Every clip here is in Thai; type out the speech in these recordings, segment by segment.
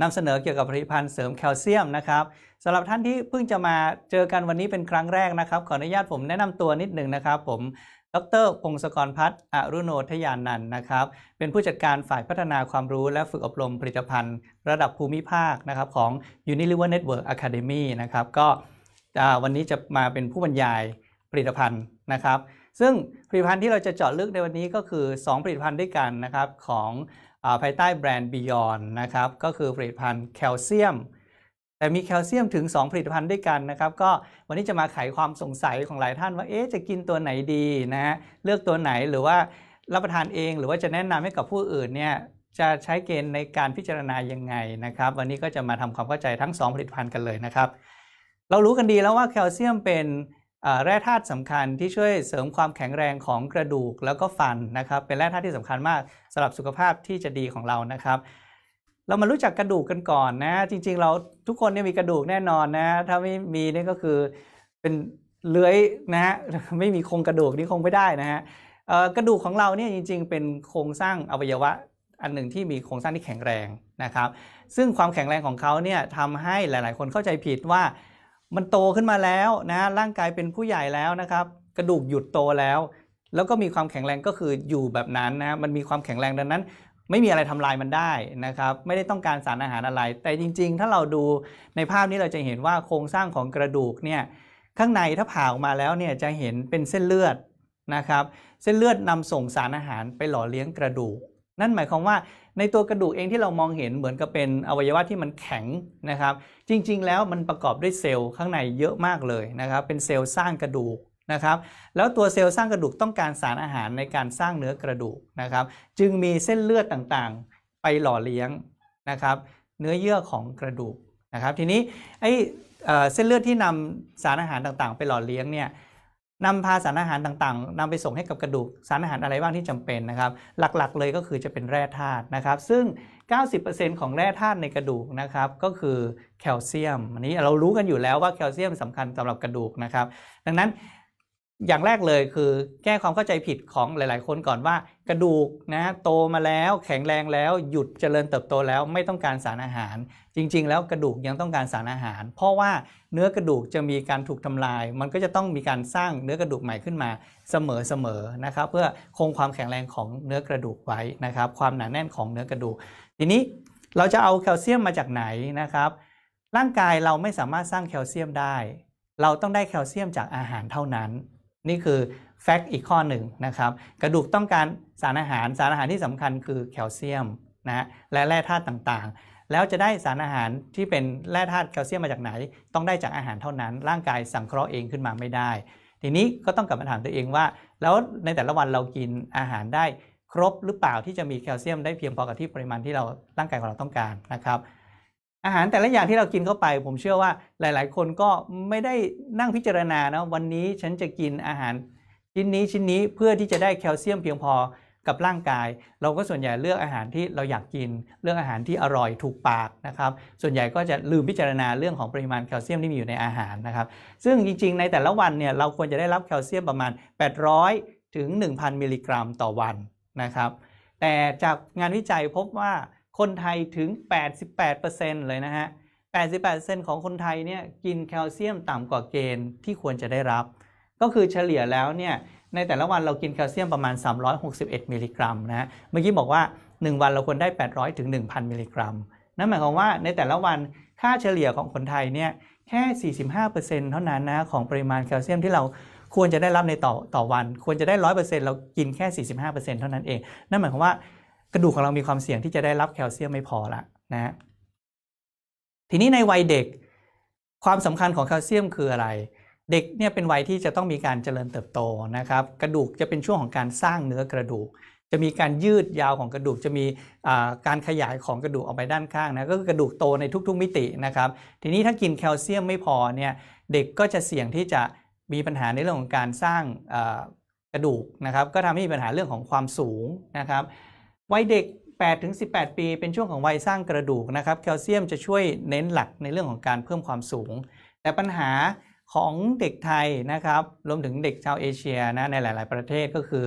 นำเสนอเกี่ยวกับผลิตภัณฑ์เสริมแคลเซียมนะครับสำหรับท่านที่เพิ่งจะมาเจอกันวันนี้เป็นครั้งแรกนะครับ ขออนุญาตผมแนะนำตัวนิดหนึ่งนะครับ ผมดรพงศกรพัฒน์อรุโนทยานันท์นะครับ เป็นผู้จัดการฝ่ายพัฒนาความรู้และฝึกอบรมผลิตภัณฑ์ ระดับภูมิภาคนะครับของ Unilever Network Academy นะครับก็วันนี้จะมาเป็นผู้บรรยายผลิตภัณฑ์นะครับ ซึ่งผลิตภัณฑ์ที่เราจะเจาะลึกในวันนี้ก็คือ 2 ผลิตภัณฑ์ด้วยกันนะครับของ ภายใต้แบรนด์ Beyond นะครับก็คือผลิตภัณฑ์แคลเซียม แต่มีแคลเซียมถึง 2 ผลิตภัณฑ์ด้วยกันนะครับ ก็วันนี้จะมาไขความสงสัยของหลายท่านว่าเอ๊ะจะกินตัวไหนดีนะฮะเลือกตัวไหนหรือว่ารับประทานเองหรือว่าจะแนะนำให้กับผู้อื่นเนี่ยจะใช้เกณฑ์ในการพิจารณายังไงนะครับ วันนี้ก็จะมาทำความเข้าใจทั้ง 2 ผลิตภัณฑ์กันเลยนะครับ เรารู้กันดีแล้วว่าแคลเซียมเป็น แร่ธาตุสำคัญที่ช่วยเสริมความแข็งแรงของกระดูกแล้วก็ฟันนะครับ เป็นแร่ธาตุที่สำคัญมากสำหรับสุขภาพที่จะดีของเรานะครับ เรามารู้จักกระดูกกันก่อนนะ จริง ๆ เราทุกคนเนี่ยมีกระดูกแน่นอนนะ ถ้าไม่มีเนี่ยก็คือเป็นเลื้อยนะฮะไม่มีโครงกระดูกนี่คงไม่ได้นะฮะกระดูกของเราเนี่ยจริง ๆ เป็นโครงสร้างอวัยวะอันหนึ่งที่มีโครงสร้างที่แข็งแรงนะครับ ซึ่งความแข็งแรงของเขาเนี่ยทำให้หลาย ๆ คนเข้าใจผิดว่า มันโตขึ้นมาแล้วนะร่างกายเป็นผู้ใหญ่แล้วนะครับ กระดูกหยุดโตแล้ว แล้วก็มีความแข็งแรงก็คืออยู่แบบนั้นนะมันมีความแข็งแรงดังนั้น ไม่มีอะไรทำลายมันได้นะครับ ไม่ได้ต้องการสารอาหารอะไร แต่จริง ๆ ถ้าเราดูในภาพนี้เราจะเห็นว่าโครงสร้างของกระดูกเนี่ยข้างในถ้าผ่าออกมาแล้วเนี่ยจะเห็นเป็นเส้นเลือดนะครับ เส้นเลือดนำส่งสารอาหารไปหล่อเลี้ยงกระดูก นั่นหมายความว่า ในตัวกระดูกเองที่เรามองเห็นเหมือนกับเป็นอวัยวะที่มันแข็งนะครับ จริงๆ แล้วมันประกอบด้วยเซลล์ข้างในเยอะมากเลยนะครับ เป็นเซลล์สร้างกระดูกนะครับแล้วตัวเซลล์สร้างกระดูกต้องการสารอาหารในการสร้างเนื้อกระดูกนะครับ จึงมีเส้นเลือดต่างๆ ไปหล่อเลี้ยงนะครับ เนื้อเยื่อของกระดูกนะครับ ทีนี้ไอ้เอ่อเส้นเลือดที่นำสารอาหารต่างๆ ไปหล่อเลี้ยงเนี่ย นำพาสารอาหารต่างๆนำไปส่งให้กับกระดูกสารอาหารอะไรบ้างที่จำเป็นนะครับ หลักๆ เลยก็คือจะเป็นแร่ธาตุนะครับ ซึ่ง 90%ของแร่ธาตุในกระดูกนะครับ ก็คือแคลเซียม อันนี้เรารู้กันอยู่แล้วว่าแคลเซียมสำคัญสำหรับกระดูกนะครับ ดังนั้น อย่างแรกเลยคือแก้ความเข้าใจผิดของหลาย ๆ คนก่อนว่า กระดูกนะโตมาแล้วแข็งแรงแล้วหยุดเจริญเติบโตแล้วไม่ต้องการสารอาหาร จริง ๆ แล้วกระดูกยังต้องการสารอาหาร เพราะว่าเนื้อกระดูกจะมีการถูกทำลาย มันก็จะต้องมีการสร้างเนื้อกระดูกใหม่ขึ้นมาเสมอ ๆ นะครับ เพื่อคงความแข็งแรงของเนื้อกระดูกไว้นะครับ ความหนาแน่นของเนื้อกระดูก ทีนี้เราจะเอาแคลเซียมมาจากไหนนะครับ ร่างกายเราไม่สามารถสร้างแคลเซียมได้ เราต้องได้แคลเซียมจากอาหารเท่านั้น นี่คือแฟกต์อีกข้อหนึ่งนะครับ กระดูกต้องการสารอาหาร สารอาหารที่สำคัญคือแคลเซียมนะและแร่ธาตุต่างๆ แล้วจะได้สารอาหารที่เป็นแร่ธาตุแคลเซียมมาจากไหน ต้องได้จากอาหารเท่านั้น ร่างกายสังเคราะห์เองขึ้นมาไม่ได้ ทีนี้ก็ต้องกลับมาถามตัวเองว่า แล้วในแต่ละวันเรากินอาหารได้ครบหรือเปล่าที่จะมีแคลเซียมได้เพียงพอกับที่ปริมาณที่เราร่างกายของเราต้องการนะครับ อาหารแต่ละอย่างที่เรากินเข้าไป ผมเชื่อว่าหลาย ๆ คนก็ไม่ได้นั่งพิจารณานะวันนี้ฉันจะกินอาหารชิ้นนี้ชิ้นนี้เพื่อที่จะได้แคลเซียมเพียงพอกับร่างกาย เราก็ส่วนใหญ่เลือกอาหารที่เราอยากกิน เลือกอาหารที่อร่อยถูกปากนะครับ ส่วนใหญ่ก็จะลืมพิจารณาเรื่องของปริมาณแคลเซียมที่มีอยู่ในอาหารนะครับ ซึ่งจริง ๆ ในแต่ละวันเนี่ยเราควรจะได้รับแคลเซียมประมาณ 800 ถึง 1,000 มิลลิกรัมต่อวันนะครับ แต่จากงานวิจัยพบว่า คนไทยถึง 88%เลยนะฮะ 88%ของคนไทยเนี่ยกินแคลเซียมต่ำกว่าเกณฑ์ที่ควรจะได้รับ ก็คือเฉลี่ยแล้วเนี่ยในแต่ละวันเรากินแคลเซียมประมาณ 361 มิลลิกรัมนะฮะ เมื่อกี้บอกว่า 1 วันเราควรได้ 800 ถึง 1,000 มิลลิกรัม นั่นหมายความว่าในแต่ละวันค่าเฉลี่ยของคนไทยเนี่ยแค่ 45%เท่านั้นนะของปริมาณแคลเซียมที่เราควรจะได้รับในต่อต่อวัน ควรจะได้ 100%เรากินแค่ 45%เท่านั้นเอง นั่นหมายความว่า กระดูกของเรามีความเสี่ยงที่จะได้รับแคลเซียมไม่พอละนะฮะทีนี้ในวัยเด็กความสำคัญของแคลเซียมคืออะไร เด็กเนี่ยเป็นวัยที่จะต้องมีการเจริญเติบโตนะครับ กระดูกจะเป็นช่วงของการสร้างเนื้อกระดูก จะมีการยืดยาวของกระดูกจะมีการขยายของกระดูกออกไปด้านข้างนะก็คือกระดูกโตในทุกๆ มิตินะครับ ทีนี้ถ้ากินแคลเซียมไม่พอเนี่ยเด็กก็จะเสี่ยงที่จะมีปัญหาในเรื่องของการสร้างกระดูกนะครับ ก็ทำให้มีปัญหาเรื่องของความสูงนะครับ วัยเด็ก8ถึง18 ปี เป็นช่วงของวัยสร้างกระดูกนะครับแคลเซียมจะช่วยเน้นหลักในเรื่องของการเพิ่มความสูง แต่ปัญหาของเด็กไทยนะครับรวมถึงเด็กชาวเอเชียนะในหลาย ๆ ประเทศก็คือ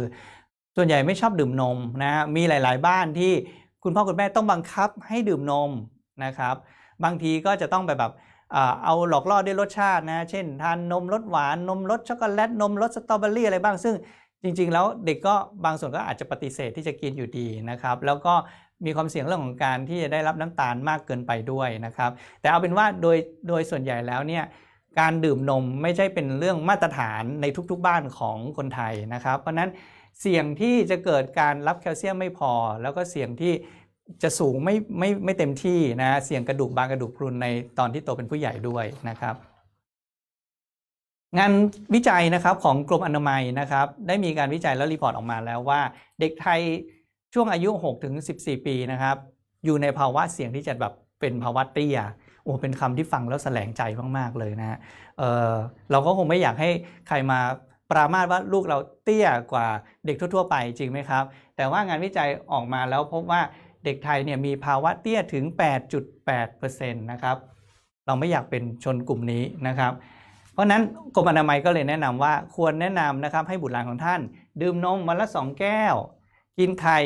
ส่วนใหญ่ไม่ชอบดื่มนมนะมีหลาย ๆ บ้านที่คคุณพ่อคุณแม่ต้องบังคับให้ดื่มนมนะครับ บางทีก็จะต้องไปแบบเอาหลอกล่อด้วยรสชาตินะ เช่น ทานนมรสหวานนมรสช็อกโกแลตนมรสสตรอเบอรี่อะไรบ้าง ซึ่ง จริง ๆ แล้วเด็กก็บางส่วนก็อาจจะปฏิเสธที่จะกินอยู่ดีนะครับ แล้วก็มีความเสี่ยงเรื่องของการที่จะได้รับน้ำตาลมากเกินไปด้วยนะครับ แต่เอาเป็นว่าโดยโดยส่วนใหญ่แล้วเนี่ยการดื่มนมไม่ใช่เป็นเรื่องมาตรฐานในทุกๆบ้านของคนไทยนะครับ เพราะนั้นเสี่ยงที่จะเกิดการรับแคลเซียมไม่พอ แล้วก็เสี่ยงที่จะสูงไม่ไม่ไม่เต็มที่นะเสี่ยงกระดูกบางกระดูกพรุนในตอนที่โตเป็นผู้ใหญ่ด้วยนะครับ งานวิจัยนะครับของกรมอนามัยนะครับได้มีการวิจัยแล้ว report ออกมาแล้วว่า เด็กไทยช่วงอายุ6ถึง14 ปีนะครับ อยู่ในภาวะเสี่ยงที่จะแบบเป็นภาวะเตี้ยโอ้เป็นคำที่ฟังแล้วแสลงใจมาก ๆ เลยนะฮะเเราก็คงไม่อยากให้ใครมาปรามาสว่าลูกเราเตี้ยกว่าเด็กทั่ว ๆ ไปจริงไหมครับ แต่ว่างานวิจัยออกมาแล้วพบว่าเด็กไทยเนี่ยมีภาวะเตี้ยถึง 8.8%นะครับเราไม่อยากเป็นชนกลุ่มนี้นะครับ เพราะนั้นกรมอนามัยก็เลยแนะนำว่าควรแนะนำนะครับให้บุตรหลานของท่าน ดื่มนมวันละ 2 แก้ว กินไข่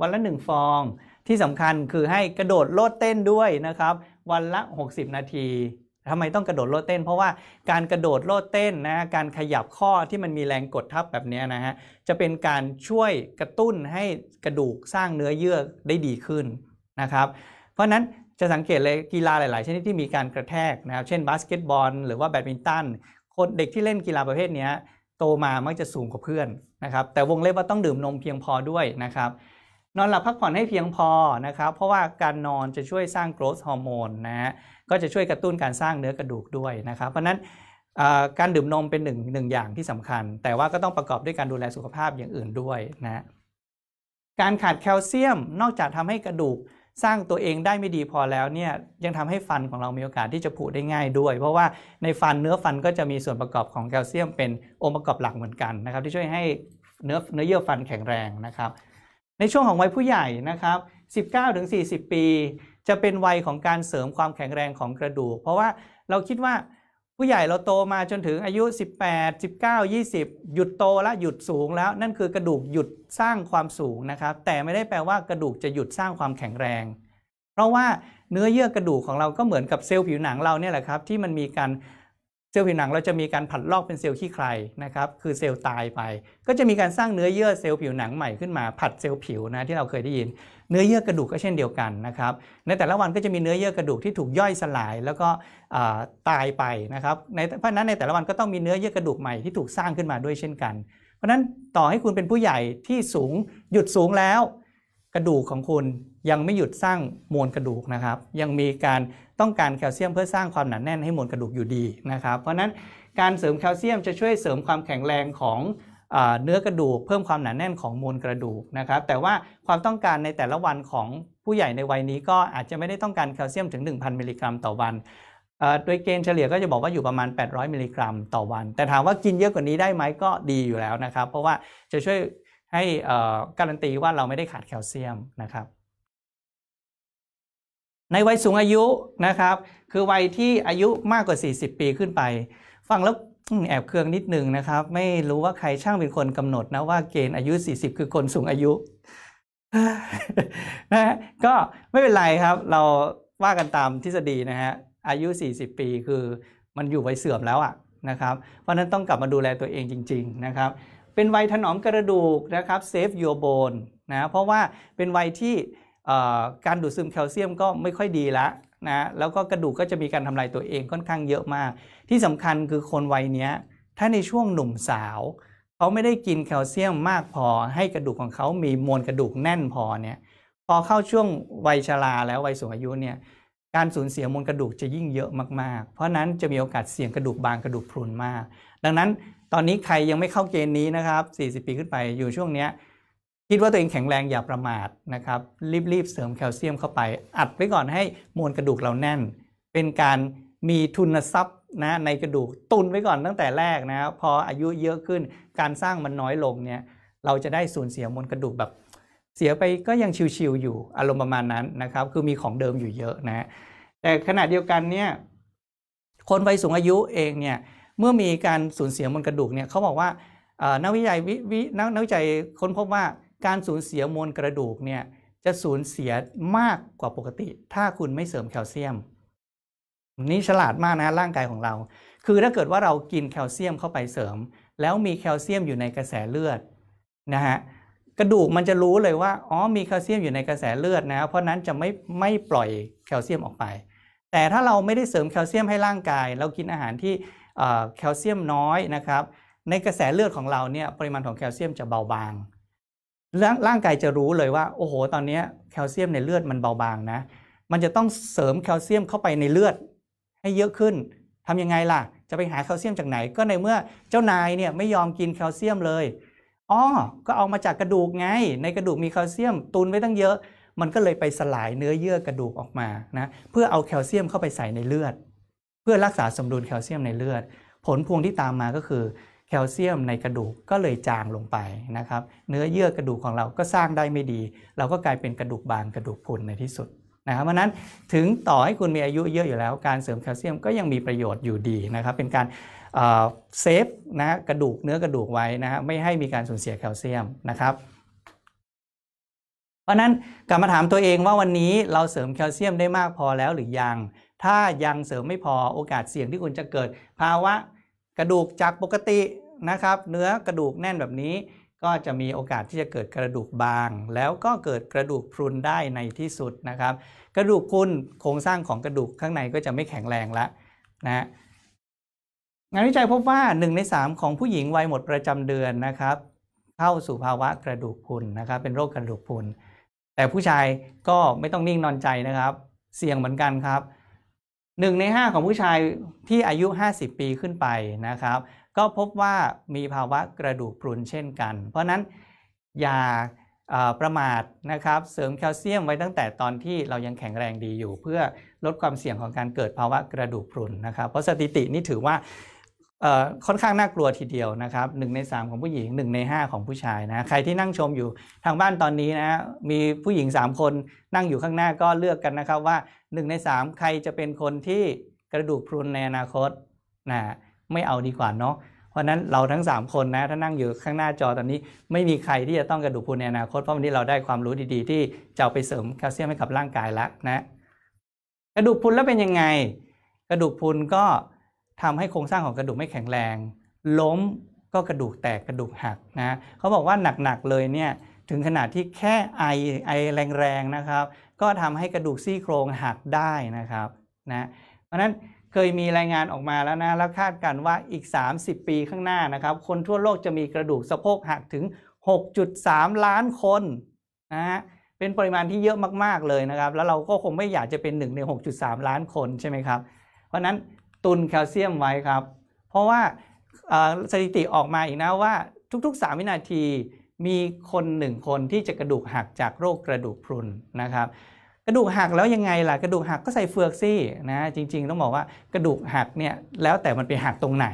วันละ 1 ฟอง ที่สำคัญคือให้กระโดดโลดเต้นด้วยนะครับ วันละ 60 นาทีทำไมต้องกระโดดโลดเต้น เพราะว่าการกระโดดโลดเต้นนะการขยับข้อที่มันมีแรงกดทับแบบนี้นะฮะจะเป็นการช่วยกระตุ้นให้กระดูกสร้างเนื้อเยื่อได้ดีขึ้นนะครับ เพราะนั้น จะสังเกตเลยกีฬาหลาย ๆ ชนิดที่มีการกระแทกนะครับ เช่นบาสเกตบอลหรือว่าแบดมินตัน คนเด็กที่เล่นกีฬาประเภทนี้โตมามักจะสูงกว่าเพื่อนนะครับ แต่วงเล็บว่าต้องดื่มนมเพียงพอด้วยนะครับ นอนหลับพักผ่อนให้เพียงพอนะครับ เพราะว่าการนอนจะช่วยสร้างโกรทฮอร์โมนนะฮะ ก็จะช่วยกระตุ้นการสร้างเนื้อกระดูกด้วยนะครับ เพราะนั้นการดื่มนมเป็นหนึ่งหนึ่งอย่างที่สำคัญ แต่ว่าก็ต้องประกอบด้วยการดูแลสุขภาพอย่างอื่นด้วยนะ การขาดแคลเซียมนอกจากทำให้กระดูก สร้างตัวเองได้ไม่ดีพอแล้วเนี่ยยังทำให้ฟันของเรามีโอกาสที่จะผุได้ง่ายด้วย เพราะว่าในฟันเนื้อฟันก็จะมีส่วนประกอบของแคลเซียมเป็นองค์ประกอบหลักเหมือนกันนะครับที่ช่วยให้เนื้อเนื้อเยื่อฟันแข็งแรงนะครับ ในช่วงของวัยผู้ใหญ่นะครับ 19-40 ปี จะเป็นวัยของการเสริมความแข็งแรงของกระดูก เพราะว่าเราคิดว่า ผู้ใหญ่เราโตมาจนถึงอายุ 18 19 20 หยุดโตแล้วหยุดสูงแล้ว นั่นคือกระดูกหยุดสร้างความสูงนะครับ แต่ไม่ได้แปลว่ากระดูกจะหยุดสร้างความแข็งแรง เพราะว่าเนื้อเยื่อกระดูกของเราก็เหมือนกับเซลล์ผิวหนังเราเนี่ยแหละครับที่มันมีการเซลล์ผิวหนังเราจะมีการผัดลอกเป็นเซลล์ขี้ใครนะครับคือเซลล์ตายไป ก็จะมีการสร้างเนื้อเยื่อเซลล์ผิวหนังใหม่ขึ้นมาผัดเซลล์ผิวนะที่เราเคยได้ยิน เนื้อเยื่อกระดูกก็เช่นเดียวกันนะครับในแต่ละวันก็จะมีเนื้อเยื่อกระดูกที่ถูกย่อยสลายแล้วก็ตายไปนะครับในเพราะนั้นในแต่ละวันก็ต้องมีเนื้อเยื่อกระดูกใหม่ที่ถูกสร้างขึ้นมาด้วยเช่นกัน เพราะนั้นต่อให้คุณเป็นผู้ใหญ่ที่สูงหยุดสูงแล้ว กระดูกของคุณยังไม่หยุดสร้างมวลกระดูกนะครับ ยังมีการต้องการแคลเซียมเพื่อสร้างความหนาแน่นให้มวลกระดูกอยู่ดีนะครับ เพราะนั้นการเสริมแคลเซียมจะช่วยเสริมความแข็งแรงของ เนื้อกระดูก เพิ่มความหนาแน่นของมวลกระดูกนะครับแต่ว่าความต้องการในแต่ละวันของผู้ใหญ่ในวัยนี้ก็อาจจะไม่ได้ต้องการแคลเซียมถึง 1,000 มิลลิกรัมต่อวันโดยเกณฑ์เฉลี่ยก็จะบอกว่าอยู่ประมาณ 800 มิลลิกรัมต่อวัน แต่ถามว่ากินเยอะกว่านี้ได้ไหมก็ดีอยู่แล้วนะครับ เพราะว่าจะช่วยให้การันตีว่าเราไม่ได้ขาดแคลเซียมนะครับ ในวัยสูงอายุนะครับ คือวัยที่อายุมากกว่า 40 ปีขึ้นไป ฟังแล้ว แอบเครื่องนิดนึงนะครับ ไม่รู้ว่าใครช่างเป็นคนกำหนดนะว่าเกณฑ์อายุ 40 คือคนสูงอายุนะก็ไม่เป็นไรครับ เราว่ากันตามทฤษฎีนะฮะอายุ 40 ปีคือมันอยู่ไวเสื่อมแล้วอะนะครับ เพราะนั้นต้องกลับมาดูแลตัวเองจริง ๆ นะครับ เป็นวัยถนอมกระดูกนะครับเซฟยูโบนนะเพราะว่าเป็นวัยที่การดูดซึมแคลเซียมก็ไม่ค่อยดีล้วนะแล้วก็กระดูกก็จะมีการทำลายตัวเองค่อนข้างเยอะมาก ที่สำคัญคือคนวัยนี้ถ้าในช่วงหนุ่มสาว เขาไม่ได้กินแคลเซียมมากพอ ให้กระดูกของเขามีมวลกระดูกแน่นพอเนี่ย พอเข้าช่วงวัยชราแล้ววัยสูงอายุเนี่ย การสูญเสียมวลกระดูกจะยิ่งเยอะมากๆ เพราะนั้นจะมีโอกาสเสี่ยงกระดูกบางกระดูกพรุนมาก ดังนั้นตอนนี้ใครยังไม่เข้าเกณฑ์นี้นะครับ 40 ปีขึ้นไปอยู่ช่วงนี้คิดว่าตัวเองแข็งแรงอย่าประมาทนะครับรีบๆเสริมแคลเซียมเข้าไป อัดไว้ก่อนให้มวลกระดูกเราแน่น เป็นการมีทุนทรัพย์ นะในกระดูกตุนไว้ก่อนตั้งแต่แรกนะพออายุเยอะขึ้นการสร้างมันน้อยลงเนี่ยเราจะได้สูญเสียมวลกระดูกแบบ เสียไปก็ยังชิวๆอยู่อารมณ์ประมาณนั้นนะครับ คือมีของเดิมอยู่เยอะนะแต่ขณะเดียวกันเนี่ยคนวัยสูงอายุเองเนี่ยเมื่อมีการสูญเสียมวลกระดูกเนี่ยเขาบอกว่านักวิจัยนักวิจัยค้นพบว่าการสูญเสียมวลกระดูกเนี่ยจะสูญเสียมากกว่าปกติ ถ้าคุณไม่เสริมแคลเซียม นี่ฉลาดมากนะร่างกายของเรา คือถ้าเกิดว่าเรากินแคลเซียมเข้าไปเสริม แล้วมีแคลเซียมอยู่ในกระแสเลือดนะฮะกระดูกมันจะรู้เลยว่าอ๋อมีแคลเซียมอยู่ในกระแสเลือดนะ เพราะนั้นจะไม่ไม่ปล่อยแคลเซียมออกไป แต่ถ้าเราไม่ได้เสริมแคลเซียมให้ร่างกาย เรากินอาหารที่แคลเซียมน้อยนะครับในกระแสเลือดของเราเนี่ยปริมาณของแคลเซียมจะเบาบางร่างกายจะรู้เลยว่าโอ้โห ตอนนี้แคลเซียมในเลือดมันเบาบางนะ มันจะต้องเสริมแคลเซียมเข้าไปในเลือด ให้เยอะขึ้นทํำยังไงล่ะ จะไปหาแคลเซียมจากไหน ก็ในเมื่อเจ้านายเนี่ยไม่ยอมกินแคลเซียมเลยอ๋อก็เอามาจากกระดูกไง ในกระดูกมีแคลเซียมตุนไว้ตั้งเยอะ มันก็เลยไปสลายเนื้อเยื่อกระดูกออกมานะเพื่อเอาแคลเซียมเข้าไปใส่ในเลือด เพื่อรักษาสมดุลแคลเซียมในเลือด ผลพวงที่ตามมาก็คือแคลเซียมในกระดูกก็เลยจางลงไปนะครับ เนื้อเยื่อกระดูกของเราก็สร้างได้ไม่ดี เราก็กลายเป็นกระดูกบางกระดูกพุนในที่สุด นะครับเพราะนั้นถึงต่อให้คุณมีอายุเยอะอยู่แล้ว การเสริมแคลเซียมก็ยังมีประโยชน์อยู่ดีนะครับเป็นการเซฟนะกระดูกเนื้อกระดูกไว้นะฮะไม่ให้มีการสูญเสียแคลเซียมนะครับ เพราะนั้นกลับมาถามตัวเองว่าวันนี้เราเสริมแคลเซียมได้มากพอแล้วหรือยัง ถ้ายังเสริมไม่พอโอกาสเสี่ยงที่คุณจะเกิด ภาวะกระดูกจากปกตินะครับ เนื้อกระดูกแน่นแบบนี้ ก็จะมีโอกาสที่จะเกิดกระดูกบาง แล้วก็เกิดกระดูกพรุนได้ในที่สุดนะครับ กระดูกพรุนโครงสร้างของกระดูกข้างในก็จะไม่แข็งแรงแล้วนะงานวิจัยพบว่า 1 ใน 3 ของผู้หญิงวัยหมดประจำเดือนนะครับ เข้าสู่ภาวะกระดูกพรุนนะครับ เป็นโรคกระดูกพรุนแต่ผู้ชายก็ไม่ต้องนิ่งนอนใจนะครับ เสี่ยงเหมือนกันครับ 1 ใน 5 ของผู้ชายที่อายุ 50 ปีขึ้นไปนะครับ ก็พบว่ามีภาวะกระดูกพรุนเช่นกัน เพราะนั้นอย่าประมาทนะครับเสริมแคลเซียมไว้ตั้งแต่ตอนที่เรายังแข็งแรงดีอยู่ เพื่อลดความเสี่ยงของการเกิดภาวะกระดูกพรุนนะครับ เพราะสถิตินี่ถือว่าค่อนข้างน่ากลัวทีเดียวนะครับหใน 3 ของผู้หญิง 1 ใน 5 ของผู้ชายนะใครที่นั่งชมอยู่ทางบ้านตอนนี้นะมีผู้หญิง 3 คนนั่งอยู่ข้างหน้าก็เลือกกันนะครับว่า 1 ใน 3 ใครจะเป็นคนที่กระดูกพรุนในอนาคตนะ ไม่เอาดีกว่าเนาะเพราะนั้นเราทั้ง 3 คนนะถ้านั่งอยู่ข้างหน้าจอตอนนี้ ไม่มีใครที่จะต้องกระดูกพรุนในอนาคตเพราะวันนี้เราได้ความรู้ดีๆ ที่จะไปเสริมแคลเซียมให้กับร่างกายแล้วนะกระดูกพรุนแล้วเป็นยังไง กระดูกพรุนก็ทำให้โครงสร้างของกระดูกไม่แข็งแรง ล้มก็กระดูกแตกกระดูกหักนะเขาบอกว่าหนักๆเลยเนี่ยถึงขนาดที่แค่ไอไอแรงๆนะครับ ก็ทำให้กระดูกซี่โครงหักได้นะครับนะเพราะนั้น เคยมีรายงานออกมาแล้วนะแล้วคาดกันว่าอีก 30 ปีข้างหน้านะครับ คนทั่วโลกจะมีกระดูกสะโพกหักถึง 6.3 ล้านคนนะฮะเป็นปริมาณที่เยอะมากๆเลยนะครับ แล้วเราก็คงไม่อยากจะเป็นหนึ่งใน 6.3 ล้านคนใช่ไหมครับ เพราะนั้นตุนแคลเซียมไว้ครับ เพราะว่าสถิติออกมาอีกนะว่าทุกๆ 3 วินาทีมีคนหนึ่งคนที่จะกระดูกหักจากโรคกระดูกพรุนนะครับ กระดูกหักแล้วยังไงล่ะ กระดูกหักก็ใส่เฟือกซี่นะจริง ๆ ต้องบอกว่ากระดูกหักเนี่ยแล้วแต่มันไปหักตรงไหน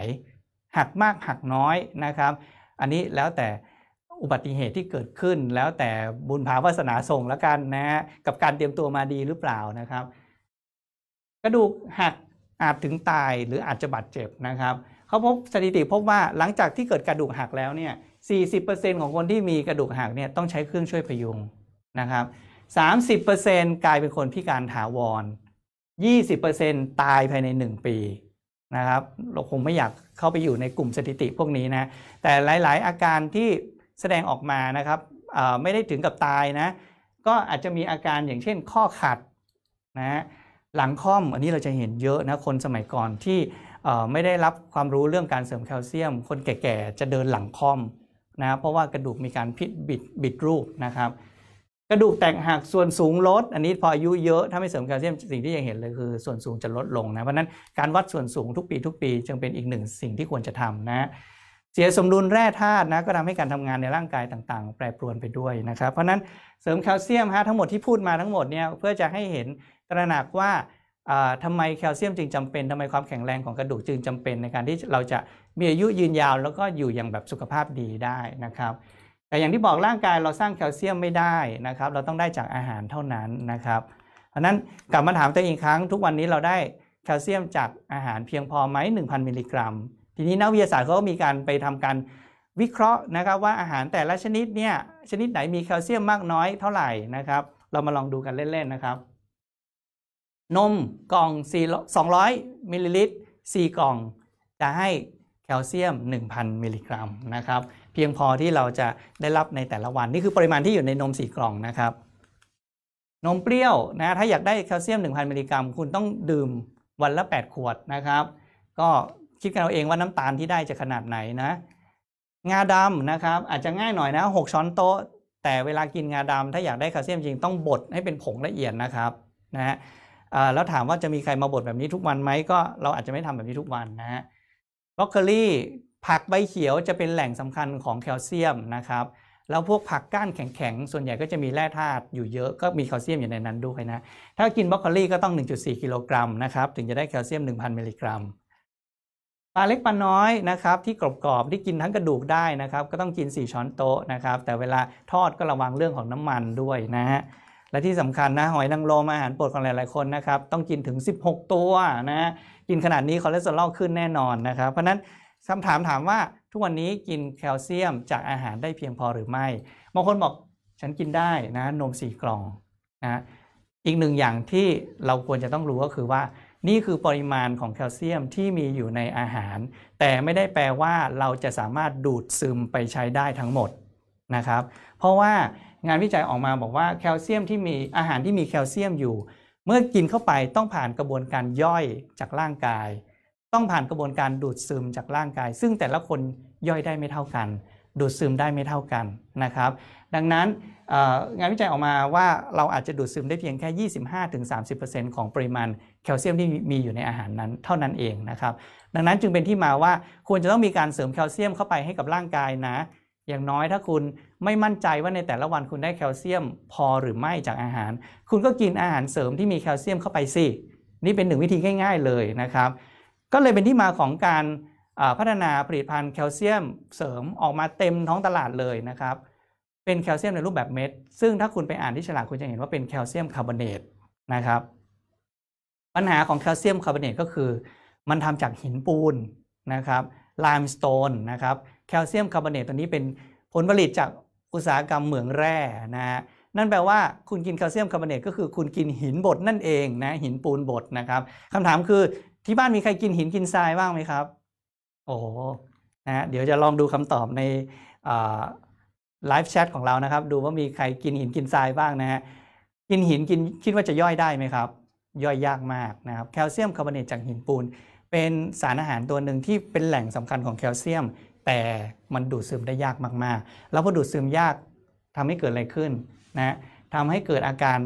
หักมากหักน้อยนะครับ อันนี้แล้วแต่อุบัติเหตุที่เกิดขึ้น แล้วแต่บุญภาวาสนาส่งแล้วกันนะกับการเตรียมตัวมาดีหรือเปล่านะครับ กระดูกหักอาจถึงตายหรืออาจจะบาดเจ็บนะครับเขาพบสถิติพบว่าหลังจากที่เกิดกระดูกหักแล้วเนี่ย 40%ของคนที่มีกระดูกหักเนี่ยต้องใช้เครื่องช่วยพยุงนะครับ 30%กลายเป็นคนพิการถาวร 20%ตายภายใน 1 ปีนะครับ เราคงไม่อยากเข้าไปอยู่ในกลุ่มสถิติพวกนี้นะ แต่หลายๆ อาการที่แสดงออกมานะครับไม่ได้ถึงกับตายนะ ก็อาจจะมีอาการอย่างเช่นข้อขัดนะหลังค่อมอันนี้เราจะเห็นเยอะนะคนสมัยก่อนที่ไม่ได้รับความรู้เรื่องการเสริมแคลเซียม คนแก่ๆจะเดินหลังค่อมนะเพราะว่ากระดูกมีการพิดบิดบิดรูปนะครับ กระดูกแตกหักส่วนสูงลด อันนี้พออายุเยอะถ้าไม่เสริมแคลเซียมสิ่งที่จะเห็นเลยคือ ส่วนสูงจะลดลงนะ เพราะนั้นการวัดส่วนสูงทุกปีทุกปี จึงเป็นอีกหนึ่งสิ่งที่ควรจะทำนะเสียสมดุลแร่ธาตุนะก็ทำให้การทำงานในร่างกายต่างๆ แปรปรวนไปด้วยนะครับ เพราะนั้นเสริมแคลเซียมฮะทั้งหมดที่พูดมาทั้งหมดเนี่ยเพื่อจะให้เห็นตระหนักว่าทำไมแคลเซียมจึงจำเป็นทำไมความแข็งแรงของกระดูกจึงจำเป็นในการที่เราจะมีอายุยืนยาว แล้วก็อยู่อย่างแบบสุขภาพดีได้นะครับ แต่อย่างที่บอกร่างกายเราสร้างแคลเซียมไม่ได้นะครับ เราต้องได้จากอาหารเท่านั้นนะครับเพราะนั้นกลับมาถามตัวเองครั้ง ทุกวันนี้เราได้แคลเซียมจากอาหารเพียงพอไหม1,000 มิลลิกรัม ทีนี้นักวิทยาศาสตร์เขาก็มีการไปทำการวิเคราะห์นะครับว่าอาหารแต่ละชนิดเนี่ยชนิดไหนมีแคลเซียมมากน้อยเท่าไหร่นะครับ เรามาลองดูกันเล่นๆนะครับ นมกล่อง4 200 มิลลิลิตร4กล่องจะให้แคลเซียม 1,000 มิลลิกรัมนะครับ เพียงพอที่เราจะได้รับในแต่ละวัน นี่คือปริมาณที่อยู่ในนม4กล่องนะครับ นมเปรี้ยวนะถ้าอยากได้แคลเซียม 1,000 มิลลิกรัม คุณต้องดื่มวันละ 8 ขวดนะครับ ก็คิดกันเอาเองว่าน้ำตาลที่ได้จะขนาดไหนนะ งาดำนะครับอาจจะง่ายหน่อยนะ 6 ช้อนโต๊ะ แต่เวลากินงาดำถ้าอยากได้แคลเซียมจริงต้องบดให้เป็นผงละเอียดนะครับนะฮะแล้วถามว่าจะมีใครมาบดแบบนี้ทุกวันไหมก็เราอาจจะไม่ทำแบบนี้ทุกวันนะฮะบรอกโคลี ผักใบเขียวจะเป็นแหล่งสำคัญของแคลเซียมนะครับ แล้วพวกผักก้านแข็งๆ ส่วนใหญ่ก็จะมีแร่ธาตุอยู่เยอะก็มีแคลเซียมอยู่ในนั้นด้วยนะ ถ้ากินบรอกโคลีก็ต้อง 1.4 กิโลกรัมนะครับถึงจะได้แคลเซียม 1,000 มิลลิกรัมปลาเล็กปลาน้อยนะครับที่กรอบๆที่กินทั้งกระดูกได้นะครับ ก็ต้องกิน 4 ช้อนโต๊ะนะครับ แต่เวลาทอดก็ระวังเรื่องของน้ำมันด้วยนะฮะและที่สำคัญนะหอยนางรมอาหารโปรดของหลายๆคนนะครับต้องกินถึง 16 ตัวนะกินขนาดนี้คอเลสเตอรอลขึ้นแน่นอนนะครับ เพราะนั้น คำถามถามว่าทุกวันนี้กินแคลเซียมจากอาหารได้เพียงพอหรือไม่บางคนบอกฉันกินได้นะนมสี่กล่องนะอีกหนึ่งอย่างที่เราควรจะต้องรู้ก็คือว่า นี่คือปริมาณของแคลเซียมที่มีอยู่ในอาหาร แต่ไม่ได้แปลว่าเราจะสามารถดูดซึมไปใช้ได้ทั้งหมดนะครับ เพราะว่างานวิจัยออกมาบอกว่าแคลเซียมที่มีอาหารที่มีแคลเซียมอยู่ เมื่อกินเข้าไปต้องผ่านกระบวนการย่อยจากร่างกาย ต้องผ่านกระบวนการดูดซึมจากร่างกาย ซึ่งแต่ละคนย่อยได้ไม่เท่ากัน ดูดซึมได้ไม่เท่ากันนะครับ ดังนั้นงานวิจัยออกมาว่าเราอาจจะดูดซึมได้เพียงแค่ 25-30%ของปริมาณแคลเซียมที่มีอยู่ในอาหารนั้นเท่านั้นเองนะครับ ดังนั้นจึงเป็นที่มาว่าควรจะต้องมีการเสริมแคลเซียมเข้าไปให้กับร่างกายนะ อย่างน้อยถ้าคุณไม่มั่นใจว่าในแต่ละวันคุณได้แคลเซียมพอหรือไม่จากอาหาร คุณก็กินอาหารเสริมที่มีแคลเซียมเข้าไปสิ นี่เป็นหนึ่งวิธีง่าย ๆเลยนะครับ ก็เลยเป็นที่มาของการพัฒนาผลิตภัณฑ์แคลเซียมเสริมออกมาเต็มท้องตลาดเลยนะครับ เป็นแคลเซียมในรูปแบบเม็ด ซึ่งถ้าคุณไปอ่านที่ฉลากคุณจะเห็นว่าเป็นแคลเซียมคาร์บอเนตนะครับ ปัญหาของแคลเซียมคาร์บอเนตก็คือ มันทำจากหินปูนนะครับ limestone นะครับแคลเซียมคาร์บอเนตตัวนี้เป็นผลผลิตจากอุตสาหกรรมเหมืองแร่นะฮะนั่นแปลว่าคุณกินแคลเซียมคาร์บอเนตก็คือคุณกินหินบดนั่นเองนะหินปูนบดนะครับคำถามคือ ที่บ้านมีใครกินหินกินทรายบ้างไหมครับ โอ้นะเดี๋ยวจะลองดูคำตอบในไลฟ์แชทของเรานะครับ ดูว่ามีใครกินหินกินทรายบ้างนะฮะกินหินกินคิดว่าจะย่อยได้ไหมครับ ย่อยยากมากนะครับแคลเซียมคาร์บอเนตจากหินปูน เป็นสารอาหารตัวหนึ่งที่เป็นแหล่งสำคัญของแคลเซียม แต่มันดูดซึมได้ยากมากๆ แล้วพอดูดซึมยากทำให้เกิดอะไรขึ้นนะทำให้เกิดอาการ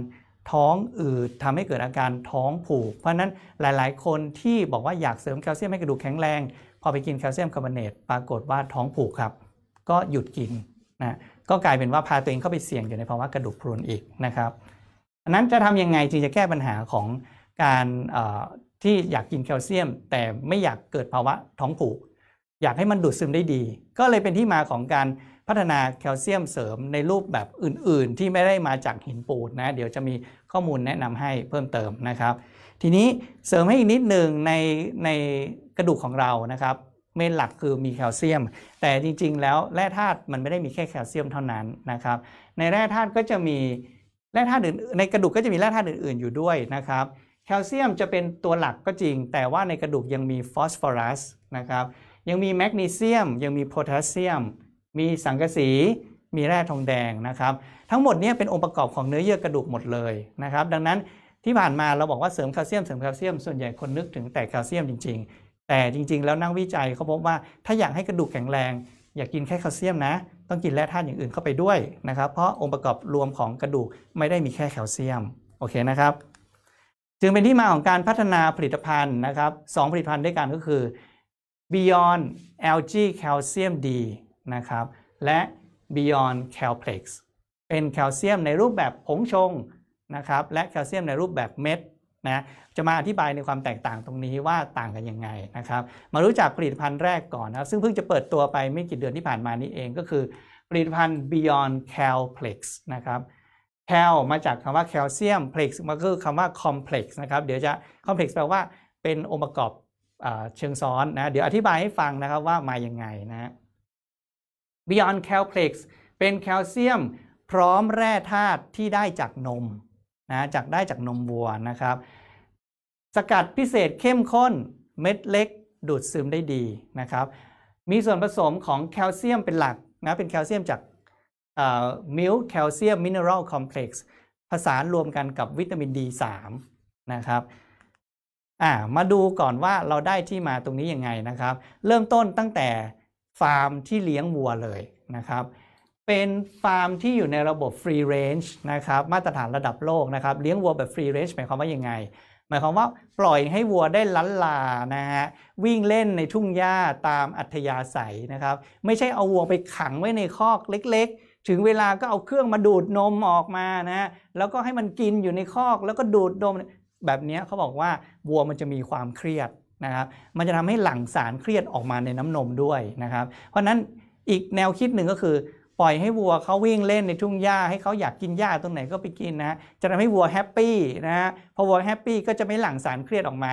ท้องอืดทำให้เกิดอาการท้องผูก เพราะนั้นหลายๆ คนที่บอกว่าอยากเสริมแคลเซียมให้กระดูกแข็งแรง พอไปกินแคลเซียมคาร์บอเนตปรากฏว่าท้องผูกครับ ก็หยุดกินนะก็กลายเป็นว่าพาตัวเองเข้าไปเสี่ยงอยู่ในภาวะกระดูกพรุนอีกนะครับอันนั้นจะทำยังไงจึงจะแก้ปัญหาของการที่อยากกินแคลเซียม แต่ไม่อยากเกิดภาวะท้องผูก อยากให้มันดูดซึมได้ดี ก็เลยเป็นที่มาของการ พัฒนาแคลเซียมเสริมในรูปแบบอื่น ๆ ที่ไม่ได้มาจากหินปูนนะเดี๋ยวจะมีข้อมูลแนะนำให้เพิ่มเติมนะครับ ทีนี้เสริมให้อีกนิดหนึ่งในในกระดูกของเรานะครับเมนหลักคือมีแคลเซียม แต่จริง ๆ แล้วแร่ธาตุมันไม่ได้มีแค่แคลเซียมเท่านั้นนะครับ ในแร่ธาตุก็จะมีแร่ธาตุอื่นในกระดูกก็จะมีแร่ธาตุอื่น ๆ อยู่ด้วยนะครับ แคลเซียมจะเป็นตัวหลักก็จริง แต่ว่าในกระดูกยังมีฟอสฟอรัสนะครับยังมีแมกนีเซียม ยังมีโพแทสเซียม มีสังกะสีมีแร่ทองแดงนะครับ ทั้งหมดนี้เป็นองค์ประกอบของเนื้อเยื่อกระดูกหมดเลยนะครับ ดังนั้นที่ผ่านมาเราบอกว่าเสริมแคลเซียมเสริมแคลเซียมส่วนใหญ่คนนึกถึงแต่แคลเซียมจริง ๆ แต่จริง ๆ แล้วนักวิจัยเขาพบว่าถ้าอยากให้กระดูกแข็งแรง อย่ากกินแค่แคลเซียมนะ ต้องกินแร่ธาตุอย่างอื่นเข้าไปด้วยนะครับ เพราะองค์ประกอบรวมของกระดูกไม่ได้มีแค่แคลเซียมโอเคนะครับ จึงเป็นที่มาของการพัฒนาผลิตภัณฑ์นะครับสผลิตภัณฑ์ด้วยกันก็คือ Beyond Algae Calcium D นะครับ และ Beyond Calplex เป็นแคลเซียมในรูปแบบผงชงนะครับและแคลเซียมในรูปแบบเม็ดนะจะมาอธิบายในความแตกต่างตรงนี้ว่าต่างกันยังไงนะครับมารู้จักผลิตภัณฑ์แรกก่อนนะซึ่งเพิ่งจะเปิดตัวไปไม่กี่เดือนที่ผ่านมานี้เองก็คือ ผลิตภัณฑ์ Beyond Calplex นะครับ Cal มาจากคำว่าแคลเซียม Plex มันคือคำว่า complex นะครับเดี๋ยวจะ complex แปลว่าเป็นองค์ประกอบเชิงซ้อนนะเดี๋ยวอธิบายให้ฟังนะครับว่ามาอย่างไงนะ Beyond Calplex เป็นแคลเซียมพร้อมแร่ธาตุที่ได้จากนมนะจากได้จากนมวัวนะครับ สกัดพิเศษเข้มข้นเม็ดเล็กดูดซึมได้ดีนะครับ มีส่วนผสมของแคลเซียมเป็นหลักนะเป็นแคลเซียมจาก milk calcium mineral complex ผสานรวมกันกับวิตามิน D3 นะครับมาดูก่อนว่าเราได้ที่มาตรงนี้ยังไงนะครับ เริ่มต้นตั้งแต่ ฟาร์มที่เลี้ยงวัวเลยนะครับ เป็นฟาร์มที่อยู่ในระบบ free range นะครับมาตรฐานระดับโลกนะครับเลี้ยงวัวแบบ free range หมายความว่ายังไง หมายความว่าปล่อยให้วัวได้ลั้ลลานะฮะวิ่งเล่นในทุ่งหญ้าตามอัธยาศัยนะครับ ไม่ใช่เอาวัวไปขังไว้ในคอกเล็กๆถึงเวลาก็เอาเครื่องมาดูดนมออกมานะฮะแล้วก็ให้มันกินอยู่ในคอกแล้วก็ดูดนม แบบนี้เขาบอกว่าวัวมันจะมีความเครียด นะครับมันจะทำให้หลั่งสารเครียดออกมาในน้ำนมด้วยนะครับ เพราะนั้นอีกแนวคิดหนึ่งก็คือ ปล่อยให้วัวเขาวิ่งเล่นในทุ่งหญ้าให้เขาอยากกินหญ้าตรงไหนก็ไปกินนะจะทำให้วัว happyนะฮะพอวัว happy ก็จะไม่หลั่งสารเครียดออกมา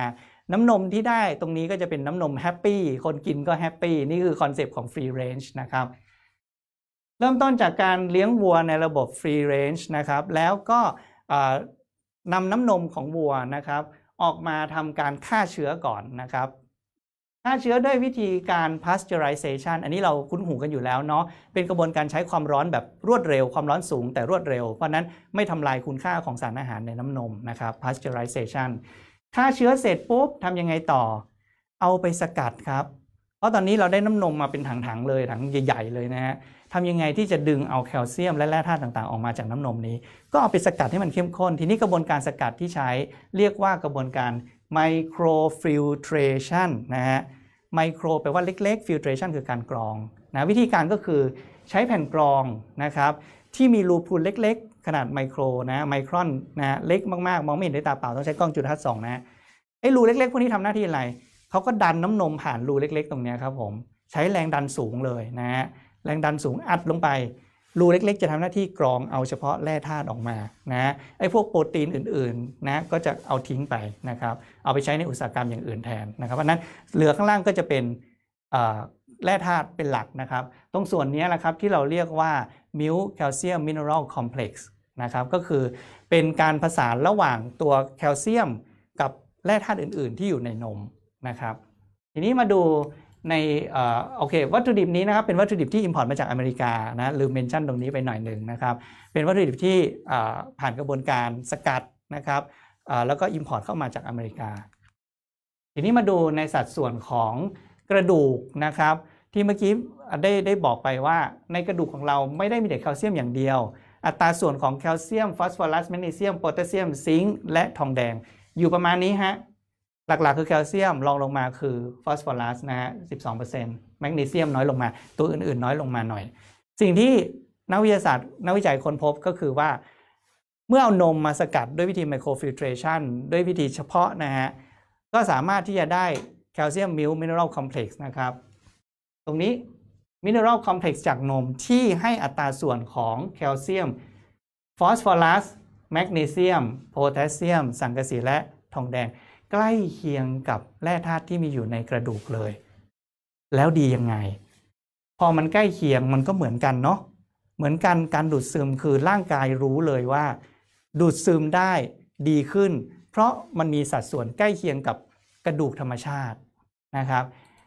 น้ำนมที่ได้ตรงนี้ก็จะเป็นน้ำนม happy คนกินก็ happy นี่คือ concept ของ free range นะครับเริ่มต้นจากการเลี้ยงวัวในระบบ free range นะครับแล้วก็นำน้ำนมของวัวนะครับ ออกมาทำการฆ่าเชื้อก่อนนะครับฆ่าเชื้อด้วยวิธีการ pasteurization อันนี้เราคุ้นหูกันอยู่แล้วเนาะเป็นกระบวนการใช้ความร้อนแบบรวดเร็ว ความร้อนสูงแต่รวดเร็ว เพราะนั้นไม่ทำลายคุณค่าของสารอาหารในน้ำนมนะครับ pasteurization ฆ่าเชื้อเสร็จปุ๊บทำยังไงต่อ เอาไปสกัดครับ เพราะตอนนี้เราได้น้ำนมมาเป็นถังๆเลยถังใหญ่ ๆ เลยนะฮะ ทำยังไงที่จะดึงเอาแคลเซียมและแร่ธาตุต่างๆ ออกมาจากน้ำนมนี้ ก็เอาไปสกัดให้มันเข้มข้น ทีนี้กระบวนการสกัดที่ใช้เรียกว่ากระบวนการ microfiltration นะฮะ micro แปลว่าเล็กๆ filtration คือการกรองนะวิธีการก็คือใช้แผ่นกรองนะครับที่มีรูพุนเล็กๆ ขนาดไมโครนะไมครอนนะเล็กมากๆ มองไม่เห็นด้วยตาเปล่าต้องใช้กล้องจุลทรรศน์สองนะไอ้รูเล็กๆ พวกนี้ทำหน้าที่อะไรเขาก็ดันน้ำนมผ่านรูเล็ก ๆ ตรงนี้ครับผมใช้แรงดันสูงเลยนะฮะ แรงดันสูงอัดลงไป รูเล็ก ๆ จะทำหน้าที่กรองเอาเฉพาะแร่ธาตุออกมานะไอ้พวกโปรตีนอื่นๆนะก็จะเอาทิ้งไปนะครับเอาไปใช้ในอุตสาหกรรมอย่างอื่นแทนนะครับเพราะนั้นเหลือข้างล่างก็จะเป็นแร่ธาตุเป็นหลักนะครับ ตรงส่วนนี้แหละครับที่เราเรียกว่า milk calcium mineral complex นะครับก็คือเป็นการผสานระหว่างตัวแคลเซียม กับแร่ธาตุอื่น ๆ ที่อยู่ในนมนะครับ ทีนี้มาดู ในโอเควัตถุดิบนี้นะครับเป็นวัตถุดิบที่ import มาจากอเมริกานะลืม mention ตรงนี้ไปหน่อยหนึ่งนะครับเป็นวัตถุดิบที่ผ่านกระบวนการสกัดนะครับแล้วก็ import เข้ามาจากอเมริกา ทีนี้มาดูในสัดส่วนของกระดูกนะครับ ที่เมื่อกี้ได้ได้บอกไปว่าในกระดูกของเราไม่ได้มีแต่แคลเซียมอย่างเดียว อัตราส่วนของแคลเซียมฟอสฟอรัสแมกนีเซียมโพแทสเซียม zinc และทองแดง อยู่ประมาณนี้ฮะ หลักๆ คือแคลเซียมรองลงมาคือฟอสฟอรัสนะฮะ12%แมกนีเซียมน้อยลงมา ตัวอื่นๆ น้อยลงมาหน่อย สิ่งที่นักวิทยาศาสตร์ นักวิจัยค้นพบก็คือว่า เมื่อเอานมมาสกัดด้วยวิธี microfiltration ด้วยวิธีเฉพาะนะฮะ ก็สามารถที่จะได้แคลเซียม milk mineral complex นะครับ ตรงนี้ mineral complex จากนมที่ให้อัตราส่วนของแคลเซียมฟอสฟอรัสแมกนีเซียมโพแทสเซียม สังกะสีและทองแดง ใกล้เคียงกับแร่ธาตุที่มีอยู่ในกระดูกเลย แล้วดียังไง พอมันใกล้เคียงมันก็เหมือนกันเนาะเหมือนกันการดูดซึมคือร่างกายรู้เลยว่า ดูดซึมได้ดีขึ้น เพราะมันมีสัดส่วนใกล้เคียงกับกระดูกธรรมชาตินะครับ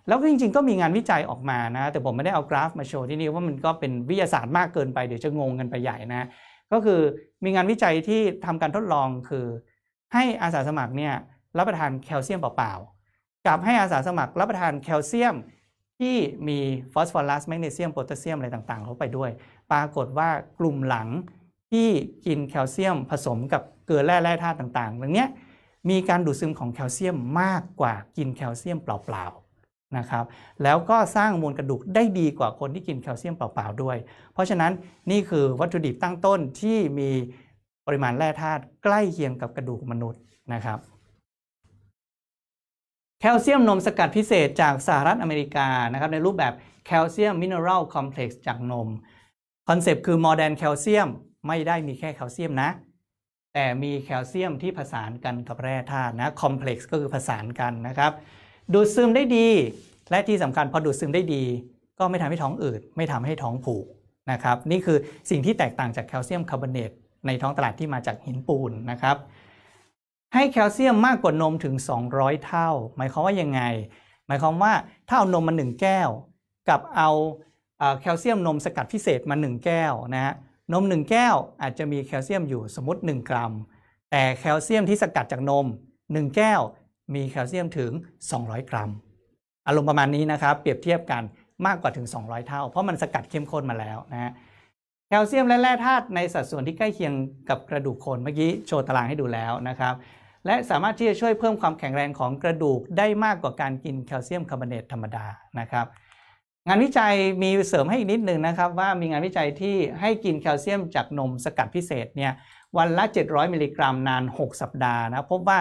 แล้วก็จริงๆ ก็มีงานวิจัยออกมานะ แต่ผมไม่ได้เอากราฟมาโชว์ที่นี่ว่ามันก็เป็นวิทยาศาสตร์มากเกินไปเดี๋ยวจะงงกันไปใหญ่นะ ก็คือมีงานวิจัยที่ทำการทดลองคือ ให้อาสาสมัครเนี่ย รับประทานแคลเซียมเปล่าๆกับให้อาสาสมัครรับประทานแคลเซียมที่มีฟอสฟอรัสแมกนีเซียมโพแทสเซียมอะไรต่างๆ เข้าไปด้วย ปรากฏว่ากลุ่มหลังที่กินแคลเซียมผสมกับเกลือแร่แร่ธาตุต่างๆอย่างนี้มีการดูดซึมของแคลเซียมมากกว่ากินแคลเซียมเปล่าๆนะครับแล้วก็สร้างมวลกระดูกได้ดีกว่าคนที่กินแคลเซียมเปล่าๆด้วย เพราะฉะนั้นนี่คือวัตถุดิบตั้งต้นที่มีปริมาณแร่ธาตุใกล้เคียงกับกระดูกมนุษย์นะครับ แคลเซียมนมสกัดพิเศษจากสหรัฐอเมริกานะครับในรูปแบบ calcium mineral complex จากนมคอนเซปต์คือ more than calcium ไม่ได้มีแค่แคลเซียมนะ แต่มีแคลเซียมที่ผสานกันกับแร่ธาตุนะ complex ก็คือผสานกันนะครับดูดซึมได้ดี และที่สำคัญพอดูดซึมได้ดี ก็ไม่ทำให้ท้องอืดไม่ทำให้ท้องผูกนะครับนี่คือสิ่งที่แตกต่างจากแคลเซียมคาร์บอเนตในท้องตลาดที่มาจากหินปูนนะครับ ให้แคลเซียมมากกว่านมถึง 200 เท่า หมายความว่ายังไง หมายความว่าถ้าเอานมมา 1 แก้ว กับเอาแคลเซียมนมสกัดพิเศษมา 1 แก้วนะฮะนม 1 แก้วอาจจะมีแคลเซียมอยู่สมมติ 1 กรัม แต่แคลเซียมที่สกัดจากนม 1 แก้ว มีแคลเซียมถึง 200 กรัม อารมณ์ประมาณนี้นะครับ เปรียบเทียบกันมากกว่าถึง 200 เท่า เพราะมันสกัดเข้มข้นมาแล้วนะฮะแคลเซียมและแร่ธาตุในสัดส่วนที่ใกล้เคียงกับกระดูกคนเมื่อกี้โชว์ตารางให้ดูแล้วนะครับ และสามารถที่จะช่วยเพิ่มความแข็งแรงของกระดูกได้มากกว่าการกินแคลเซียมคาร์บอเนตธรรมดานะครับ งานวิจัยมีเสริมให้อีกนิดนึงนะครับ ว่ามีงานวิจัยที่ให้กินแคลเซียมจากนมสกัดพิเศษเนี่ยวันละ 700 มิลลิกรัมนาน 6 สัปดาห์นะพบว่า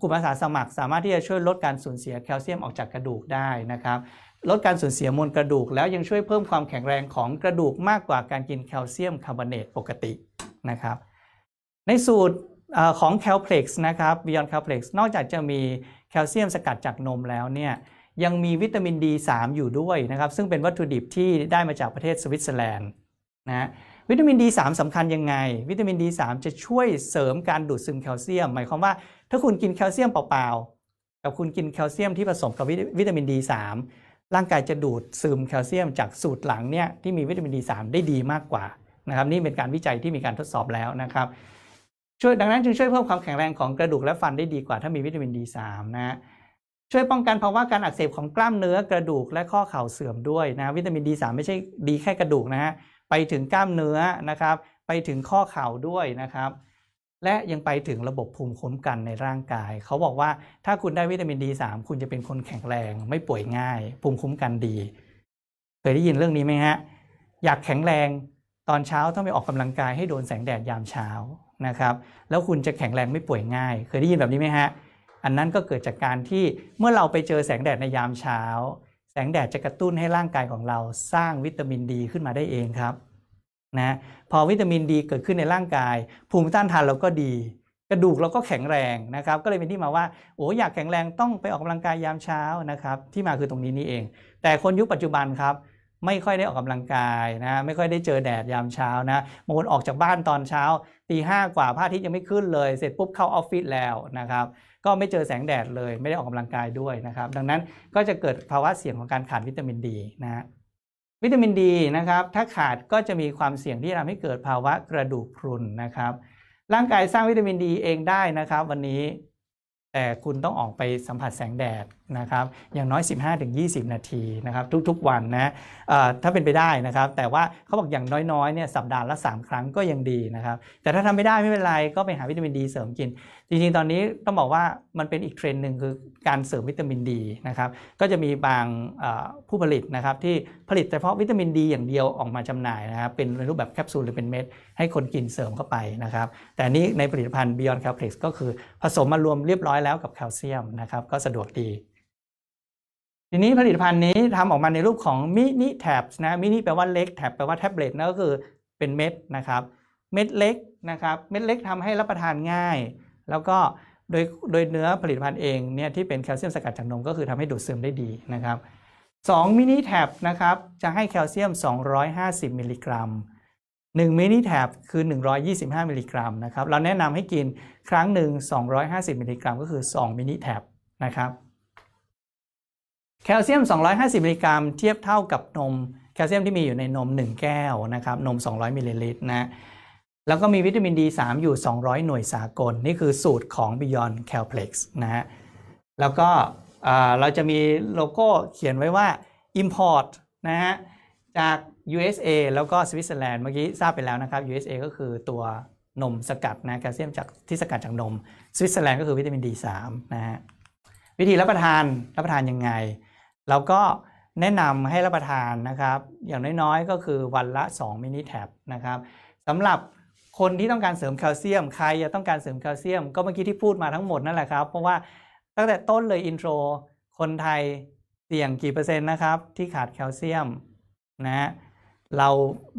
กลุ่มอาสาสมัครสามารถที่จะช่วยลดการสูญเสียแคลเซียมออกจากกระดูกได้นะครับลดการสูญเสียมวลกระดูก แล้วยังช่วยเพิ่มความแข็งแรงของกระดูกมากกว่าการกินแคลเซียมคาร์บอเนตปกตินะครับ ในสูตร ของ Calplex นะครับ Beyond Calplex นอกจากจะมีแคลเซียมสกัดจากนมแล้วเนี่ยยังมีวิตามิน D3 อยู่ด้วยนะครับ ซึ่งเป็นวัตถุดิบที่ได้มาจากประเทศสวิตเซอร์แลนด์นะวิตามิน D3 สำคัญยังไง วิตามิน D3 จะช่วยเสริมการดูดซึมแคลเซียม หมายความว่าถ้าคุณกินแคลเซียมเปล่าๆกับคุณกินแคลเซียมที่ผสมกับวิตามิน D3 ร่างกายจะดูดซึมแคลเซียมจากสูตรหลังเนี่ยที่มีวิตามิน D3 ได้ดีมากกว่านะครับนี่เป็นการวิจัยที่มีการทดสอบแล้วนะครับ ช่วยดังนั้นจึงช่วยเพิ่มความแข็งแรงของกระดูกและฟันได้ดีกว่าถ้ามีวิตามิน D3 นะช่วยป้องกันภาวะการอักเสบของกล้ามเนื้อกระดูกและข้อเข่าเสื่อมด้วยนะวิตามิน D3 ไม่ใช่ดีแค่กระดูกนะฮะไปถึงกล้ามเนื้อนะครับไปถึงข้อเข่าด้วยนะครับ และยังไปถึงระบบภูมิคุ้มกันในร่างกาย เขาบอกว่าถ้าคุณได้วิตามิน D3 คุณจะเป็นคนแข็งแรง ไม่ป่วยง่าย ภูมิคุ้มกันดี เคยได้ยินเรื่องนี้ไหมฮะอยากแข็งแรงตอนเช้าต้องไปออกกำลังกายให้โดนแสงแดดยามเช้า นะครับ แล้วคุณจะแข็งแรงไม่ป่วยง่าย เคยได้ยินแบบนี้ไหมฮะ อันนั้นก็เกิดจากการที่เมื่อเราไปเจอแสงแดดในยามเช้า แสงแดดจะกระตุ้นให้ร่างกายของเราสร้างวิตามินดีขึ้นมาได้เองครับนะพอวิตามินดีเกิดขึ้นในร่างกาย ภูมิต้านทานเราก็ดี กระดูกเราก็แข็งแรงนะครับ ก็เลยเป็นที่มาว่าโอ้อยากแข็งแรงต้องไปออกกำลังกายยามเช้านะครับ ที่มาคือตรงนี้นี่เอง แต่คนยุคปัจจุบันครับ ไม่ค่อยได้ออกกำลังกายนะไม่ค่อยได้เจอแดดยามเช้านะบางคนออกจากบ้านตอนเช้าตีห้ากว่าพระอาทิตย์ยังไม่ขึ้นเลย เสร็จปุ๊บเข้าออฟฟิศแล้วนะครับก็ไม่เจอแสงแดดเลย ไม่ได้ออกกำลังกายด้วยนะครับ ดังนั้นก็จะเกิดภาวะเสี่ยงของการขาดวิตามินดีนะฮะวิตามินดีนะครับ ถ้าขาดก็จะมีความเสี่ยงที่ทำให้เกิดภาวะกระดูกพรุนนะครับ ร่างกายสร้างวิตามินดีเองได้นะครับ วันนี้แต่คุณต้องออกไปสัมผัสแสงแดดนะครับอย่างน้อย 15-20 นาทีนะครับทุกๆวันนะถ้าเป็นไปได้นะครับ แต่ว่าเขาบอกอย่างน้อยๆเนี่ยสัปดาห์ละ 3 ครั้งก็ยังดีนะครับ แต่ถ้าทำไม่ได้ไม่เป็นไรก็ไปหาวิตามินดีเสริมกิน จริงๆ ตอนนี้ต้องบอกว่ามันเป็นอีกเทรนด์หนึ่งคือการเสริมวิตามินดีนะครับก็จะมีบางผู้ผลิตนะครับที่ผลิตเฉพาะวิตามินดีอย่างเดียวออกมาจำหน่ายนะครับเป็นรูปแบบแคปซูลหรือเป็นเม็ด ให้คนกินเสริมเข้าไปนะครับแต่นี้ในผลิตภัณฑ์ Beyond Calplex ก็คือผสมมารวมเรียบร้อยแล้วกับแคลเซียมนะครับก็สะดวกดี ทีนี้ผลิตภัณฑ์นี้ทำออกมาในรูปของ mini tab นะมินิแปลว่าเล็ก tab แปลว่าแท็บเล็ตนั่นก็คือเป็นเม็ดนะครับ เม็ดเล็กนะครับเม็ดเล็กทำให้รับประทานง่าย แล้วก็โดยโดยเนื้อผลิตภัณฑ์เองเนี่ยที่เป็นแคลเซียมสกัดจากนมก็คือทำให้ดูดซึมได้ดีนะครับ2 mini tab นะครับจะให้แคลเซียม 250 มิลลิกรัม 1 mini tab คือ 125 มิลลิกรัมนะครับเราแนะนำให้กินครั้งหนึ่ง 250 มิลลิกรัมก็คือ 2 mini tab นะครับ แคลเซียม 250 มิลลิกรัม เทียบเท่ากับนมแคลเซียมที่มีอยู่ในนม 1 แก้วนะครับนม 200 มิลลิลิตรนะแล้วก็มีวิตามิน D3 อยู่ 200 หน่วยสากล นี่คือสูตรของ Beyond Calplex นะฮะแล้วก็เราจะมีโลโก้เขียนไว้ว่า Import นะฮะจาก USA แล้วก็สวิตเซอร์แลนด์เมื่อกี้ทราบไปแล้วนะครับ USA ก็คือตัวนมสกัดนะแคลเซียมจากที่สกัดจากนม สวิตเซอร์แลนด์ก็คือวิตามิน D3 นะฮะวิธีรับประทานรับประทานยังไง เราก็แนะนำให้รับประทานนะครับ อย่างน้อยๆ ก็คือวันละ 2 มินิแท็บนะครับสำหรับคนที่ต้องการเสริมแคลเซียม ใครจะต้องการเสริมแคลเซียม ก็เมื่อกี้ที่พูดมาทั้งหมดนั่นแหละครับ เพราะว่าตั้งแต่ต้นเลยอินโทร คนไทยเสี่ยงกี่เปอร์เซ็นต์นะครับ ที่ขาดแคลเซียมนะเรา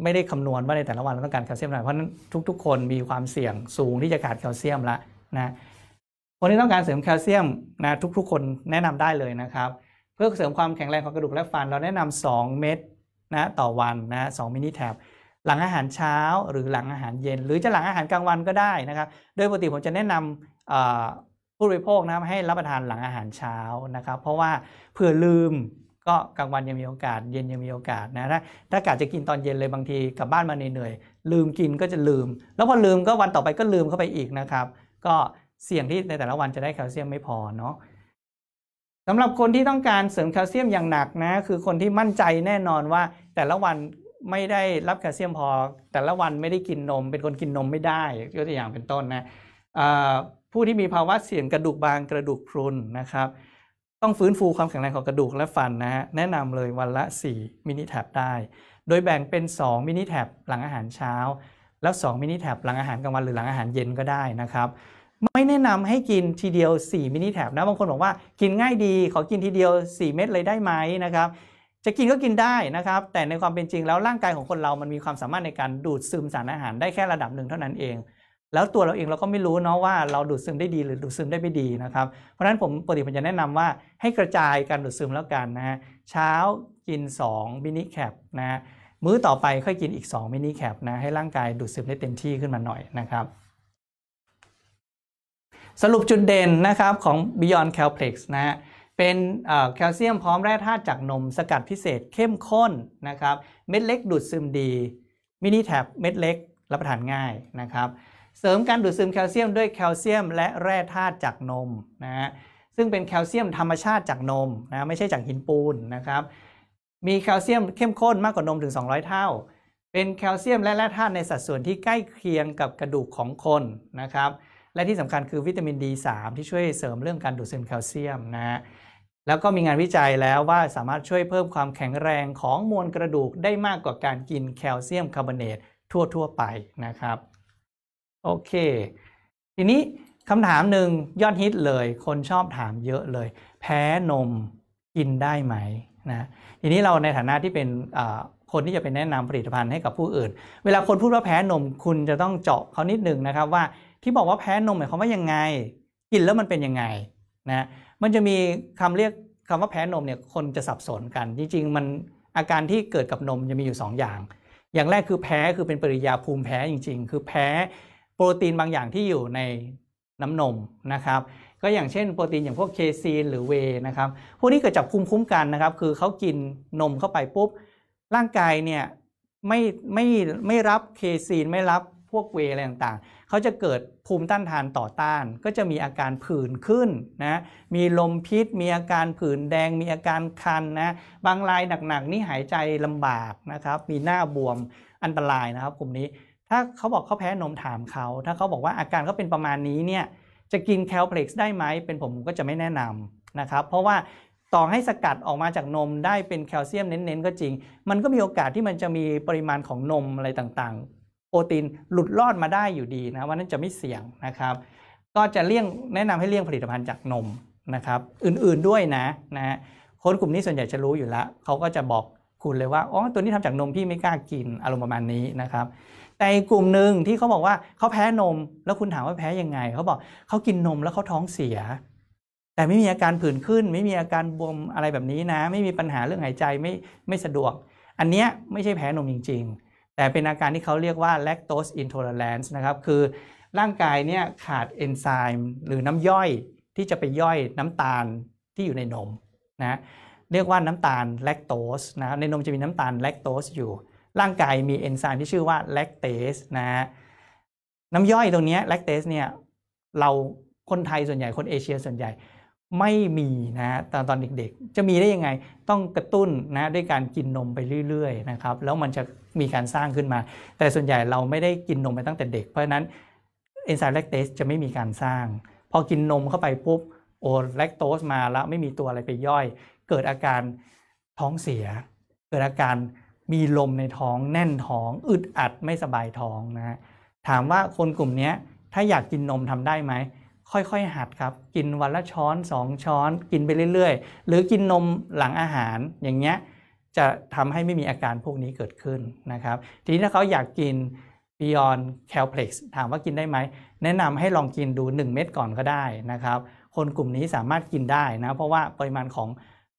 ไม่ได้คำนวณว่าในแต่ละวันเราต้องการแคลเซียมเท่าไหร่เพราะนั้นทุก ๆ คนมีความเสี่ยงสูงที่จะขาดแคลเซียมละนะคนที่ต้องการเสริมแคลเซียมนะทุกๆ คนแนะนำได้เลยนะครับ เพื่อเสริมความแข็งแรงของกระดูกและฟัน เราแนะนำ2เม็ดนะต่อวันนะสมินิแท็บหลังอาหารเช้าหรือหลังอาหารเย็น หรือจะหลังอาหารกลางวันก็ได้นะครับโดยปกติผมจะแนะนำผู้บริโภคนะครับให้รับประทานหลังอาหารเช้านะครับ เพราะว่าเผื่อลืมก็กลางวันยังมีโอกาส เย็นยังมีโอกาสนะถ้าถ้ากะจะกินตอนเย็นเลยบางทีกลับบ้านมาเหนื่อยๆลืมกินก็จะลืม แล้วพอลืมก็วันต่อไปก็ลืมเข้าไปอีกนะครับ ก็เสี่ยงที่ในแต่ละวันจะได้แคลเซียมไม่พอเนาะ สำหรับคนที่ต้องการเสริมแคลเซียมอย่างหนักนะคือคนที่มั่นใจแน่นอนว่า แต่ละวันไม่ได้รับแคลเซียมพอ แต่ละวันไม่ได้กินนม เป็นคนกินนมไม่ได้ยกตัวอย่างเป็นต้นนะผู้ที่มีภาวะเสี่ยงกระดูกบางกระดูกพรุนนะครับ ต้องฟื้นฟูความแข็งแรงของกระดูกและฟันนะฮะแนะนำเลยวันละ 4 mini tab ได้ โดยแบ่งเป็น 2 mini tab หลังอาหารเช้า แล้ว 2 mini tab หลังอาหารกลางวันหรือหลังอาหารเย็นก็ได้นะครับ ไม่แนะนำให้กินทีเดียว 4 mini tab นะบางคนบอกว่ากินง่ายดี ขอกินทีเดียว 4 เม็ดเลยได้ไหมนะครับจะกินก็กินได้นะครับ แต่ในความเป็นจริงแล้วร่างกายของคนเรามันมีความสามารถในการดูดซึมสารอาหารได้แค่ระดับหนึ่งเท่านั้นเอง แล้วตัวเราเองเราก็ไม่รู้เนาะว่าเราดูดซึมได้ดีหรือดูดซึมได้ไม่ดีนะครับ เพราะฉะนั้นผมปกติผมจะแนะนำว่าให้กระจายการดูดซึมแล้วกันนะฮะเช้ากิน2 mini tab นะฮะมื้อต่อไปค่อยกินอีก 2 mini tab นะให้ร่างกายดูดซึมได้เต็มที่ขึ้นมาหน่อยนะครับ สรุปจุดเด่นนะครับของ Beyond Calplex นะฮะเป็นแคลเซียมพร้อมแร่ธาตุจากนมสกัดพิเศษเข้มข้นนะครับเม็ดเล็กดูดซึมดี mini tab เม็ดเล็กรับประทานง่ายนะครับเสริมการดูดซึมแคลเซียมด้วยแคลเซียมและแร่ธาตุจากนมนะฮะซึ่งเป็นแคลเซียมธรรมชาติจากนมนะไม่ใช่จากหินปูนนะครับมีแคลเซียมเข้มข้นมากกว่านมถึง 200 เท่า เป็นแคลเซียมและแร่ธาตุในสัดส่วนที่ใกล้เคียงกับกระดูกของคนนะครับ และที่สำคัญคือวิตามิน D3 ที่ช่วยเสริมเรื่องการดูดซึมแคลเซียมนะฮะแล้วก็มีงานวิจัยแล้วว่าสามารถช่วยเพิ่มความแข็งแรงของมวลกระดูกได้มากกว่าการกินแคลเซียมคาร์บอเนตทั่ว ๆ ไปนะครับ โอเค ทีนี้คำถามหนึ่งยอดฮิตเลย คนชอบถามเยอะเลย แพ้นมกินได้ไหมนะทีนี้เราในฐานะที่เป็นคนที่จะเป็นแนะนำผลิตภัณฑ์ให้กับผู้อื่น เวลาคนพูดว่าแพ้นมคุณจะต้องเจาะเขานิดหนึ่งนะครับว่า ที่บอกว่าแพ้นมหมายความว่ายังไง กินแล้วมันเป็นยังไงนะมันจะมีคำเรียกคำว่าแพ้นมเนี่ยคนจะสับสนกัน จริง ๆ มันอาการที่เกิดกับนมจะมีอยู่ 2 อย่าง อย่างแรกคือแพ้คือเป็นปริยาภูมิแพ้จริง ๆ คือแพ้โปรตีนบางอย่างที่อยู่ในน้ำนมนะครับ ก็อย่างเช่นโปรตีนอย่างพวกเคซีนหรือเวนะครับพวกนี้เกิดจากภูมิคุ้มกันนะครับ คือเขากินนมเข้าไปปุ๊บร่างกายเนี่ยไม่ไม่ไม่รับเคซีนไม่รับ วกเวยอะไรต่างๆ เขาจะเกิดภูมิต้านทานต่อต้าน ก็จะมีอาการผื่นขึ้นนะ มีลมพิษ มีอาการผื่นแดง มีอาการคันนะ บางรายหนักๆนี่หายใจลำบากนะครับ มีหน้าบวมอันตรายนะครับกลุ่มนี้ ถ้าเขาบอกเขาแพ้นมถามเขา ถ้าเขาบอกว่าอาการเขาเป็นประมาณนี้เนี่ย จะกินแคลเพล็กซ์ได้ไหม เป็นผมผมก็จะไม่แนะนำนะครับ เพราะว่าต่อให้สกัดออกมาจากนมได้เป็นแคลเซียมเน้นๆ ก็จริง มันก็มีโอกาสที่มันจะมีปริมาณของนมอะไรต่างๆ โปรตีนหลุดรอดมาได้อยู่ดีนะวันนั้นจะไม่เสี่ยงนะครับ ก็จะเลี่ยงแนะนำให้เลี่ยงผลิตภัณฑ์จากนมนะครับอื่นๆด้วยนะนะคนกลุ่มนี้ส่วนใหญ่จะรู้อยู่แล้วเขาก็จะบอกคุณเลยว่าอ๋อตัวนี้ทำจากนมพี่ไม่กล้ากินอารมณ์ประมาณนี้นะครับ แต่กกลุ่มหนึ่งที่เขาบอกว่าเขาแพ้นม แล้วคุณถามว่าแพ้ยังไงเขาบอกเขากินนมแล้วเขาท้องเสีย แต่ไม่มีอาการผื่นขึ้น ไม่มีอาการบวมอะไรแบบนี้นะ ไม่มีปัญหาเรื่องหายใจไม่ไม่สะดวก อันเนี้ยไม่ใช่แพ้นมจริง ๆ แต่เป็นอาการที่เขาเรียกว่า lactose intolerance นะครับ คือร่างกายเนี่ยขาดเอนไซม์หรือน้ำย่อยที่จะไปย่อยน้ำตาลที่อยู่ในนมนะเรียกว่าน้ำตาลแลคโตสนะในนมจะมีน้ำตาลแลคโตสอยู่ ร่างกายมีเอนไซม์ที่ชื่อว่าแลคเตสนะน้ำย่อยตรงนี้แลคเตสเนี่ยเราคนไทยส่วนใหญ่คนเอเชียส่วนใหญ่ ไม่มีนะฮะตอนตอนเด็กๆ จะมีได้ยังไงต้องกระตุ้นนะด้วยการกินนมไปเรื่อยๆนะครับแล้วมันจะมีการสร้างขึ้นมา แต่ส่วนใหญ่เราไม่ได้กินนมไปตั้งแต่เด็ก เพราะฉะนั้นเอนไซม์แลคเตสจะไม่มีการสร้าง พอกินนมเข้าไปปุ๊บโอแลคโตสมาแล้วไม่มีตัวอะไรไปย่อย เกิดอาการท้องเสีย เกิดอาการมีลมในท้องแน่นท้องอึดอัดไม่สบายท้องนะฮะถามว่าคนกลุ่มนี้ถ้าอยากกินนมทำได้ไหม ค่อยๆ หัดครับ กินวันละช้อน 2 ช้อน กินไปเรื่อยๆ หรือกินนมหลังอาหารอย่างเงี้ยจะทำให้ไม่มีอาการพวกนี้เกิดขึ้นนะครับ ทีนี้ถ้าเขาอยากกิน Beyond Calplex ถามว่ากินได้ไหม แนะนำให้ลองกินดู 1 เม็ดก่อนก็ได้นะครับ คนกลุ่มนี้สามารถกินได้นะ เพราะว่าปริมาณของ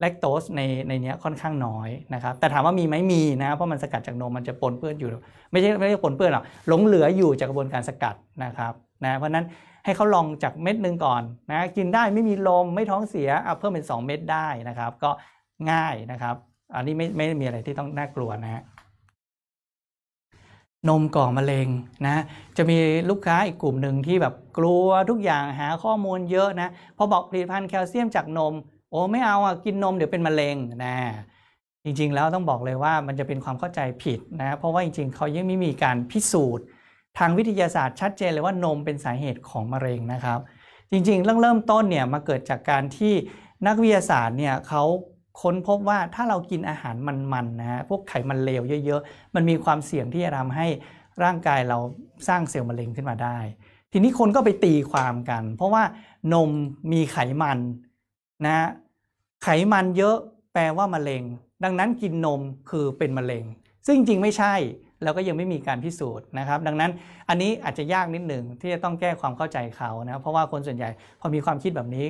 แลคโตสในในเนี้ยค่อนข้างน้อยนะครับ แต่ถามว่ามีไหมมีนะ เพราะมันสกัดจากนมมันจะปนเปื้อนอยู่ ไม่ใช่ไม่ใช่ปนเปื้อนหรอกหลงเหลืออยู่จากกระบวนการสกัดนะครับนะเพราะฉะนั้น ให้เขาลองจากเม็ดหนึ่งก่อนนะกินได้ไม่มีลมไม่ท้องเสียเอาเพิ่มเป็น 2 เม็ดได้นะครับ ก็ง่ายนะครับ อันนี้ไม่ไม่มีอะไรที่ต้องน่ากลัวนะฮะนมก่อมะเร็งนะจะมีลูกค้าอีกกลุ่มหนึ่งที่แบบกลัวทุกอย่างหาข้อมูลเยอะนะพอบอกผลิตภัณฑ์แคลเซียมจากนม โอ้ไม่เอาอะกินนมเดี๋ยวเป็นมะเร็งนะจริงๆแล้วต้องบอกเลยว่ามันจะเป็นความเข้าใจผิดนะเพราะว่าจริงๆ เขายังไม่มีการพิสูจน์ ทางวิทยาศาสตร์ชัดเจนเลยว่านมเป็นสาเหตุของมะเร็งนะครับ จริงๆเรื่องเริ่มต้นเนี่ยมาเกิดจากการที่นักวิทยาศาสตร์เนี่ยเขาค้นพบว่าถ้าเรากินอาหารมันๆนะฮะพวกไขมันเลวเยอะๆ มันมีความเสี่ยงที่จะทำให้ร่างกายเราสร้างเซลล์มะเร็งขึ้นมาได้ ทีนี้คนก็ไปตีความกัน เพราะว่านมมีไขมันนะฮะไขมันเยอะแปลว่ามะเร็ง ดังนั้นกินนมคือเป็นมะเร็ง ซึ่งจริงๆไม่ใช่ แล้วก็ยังไม่มีการพิสูจน์นะครับ ดังนั้นอันนี้อาจจะยากนิดหนึ่งที่จะต้องแก้ความเข้าใจเขานะเพราะว่าคนส่วนใหญ่พอมีความคิดแบบนี้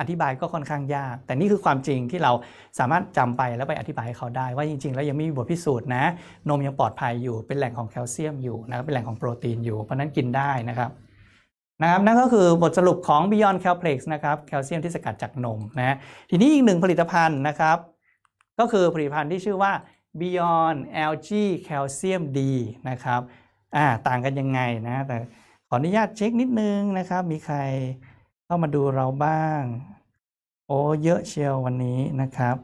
อธิบายก็ค่อนข้างยาก แต่นี่คือความจริงที่เราสามารถจำไปแล้วไปอธิบายให้เขาได้ ว่าจริง ๆ แล้วยังไม่มีบทพิสูจน์นะ นมยังปลอดภัยอยู่เป็นแหล่งของแคลเซียมอยู่นะครับเป็นแหล่งของโปรตีนอยู่เพราะนั้นกินได้นะครับนะครับนั่นก็คือบทสรุปของ Beyond Calplex นะครับแคลเซียมที่สกัดจากนมนะทีนี้อีกหนึ่งผลิตภัณฑ์นะครับ ก็คือผลิตภัณฑ์ที่ชื่อว่า Beyond LG Calcium D นะครับอ่าต่างกันยังไงนะ แต่ขออนุญาตเช็คนิดนึงนะครับ มีใครเข้ามาดูเราบ้าง โอ้เยอะเชียววันนี้นะครับ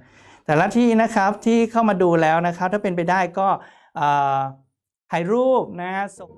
แต่ละที่นะครับที่เข้ามาดูแล้วนะครับ ถ้าเป็นไปได้ก็ถ่ายรูปนะฮะส่ง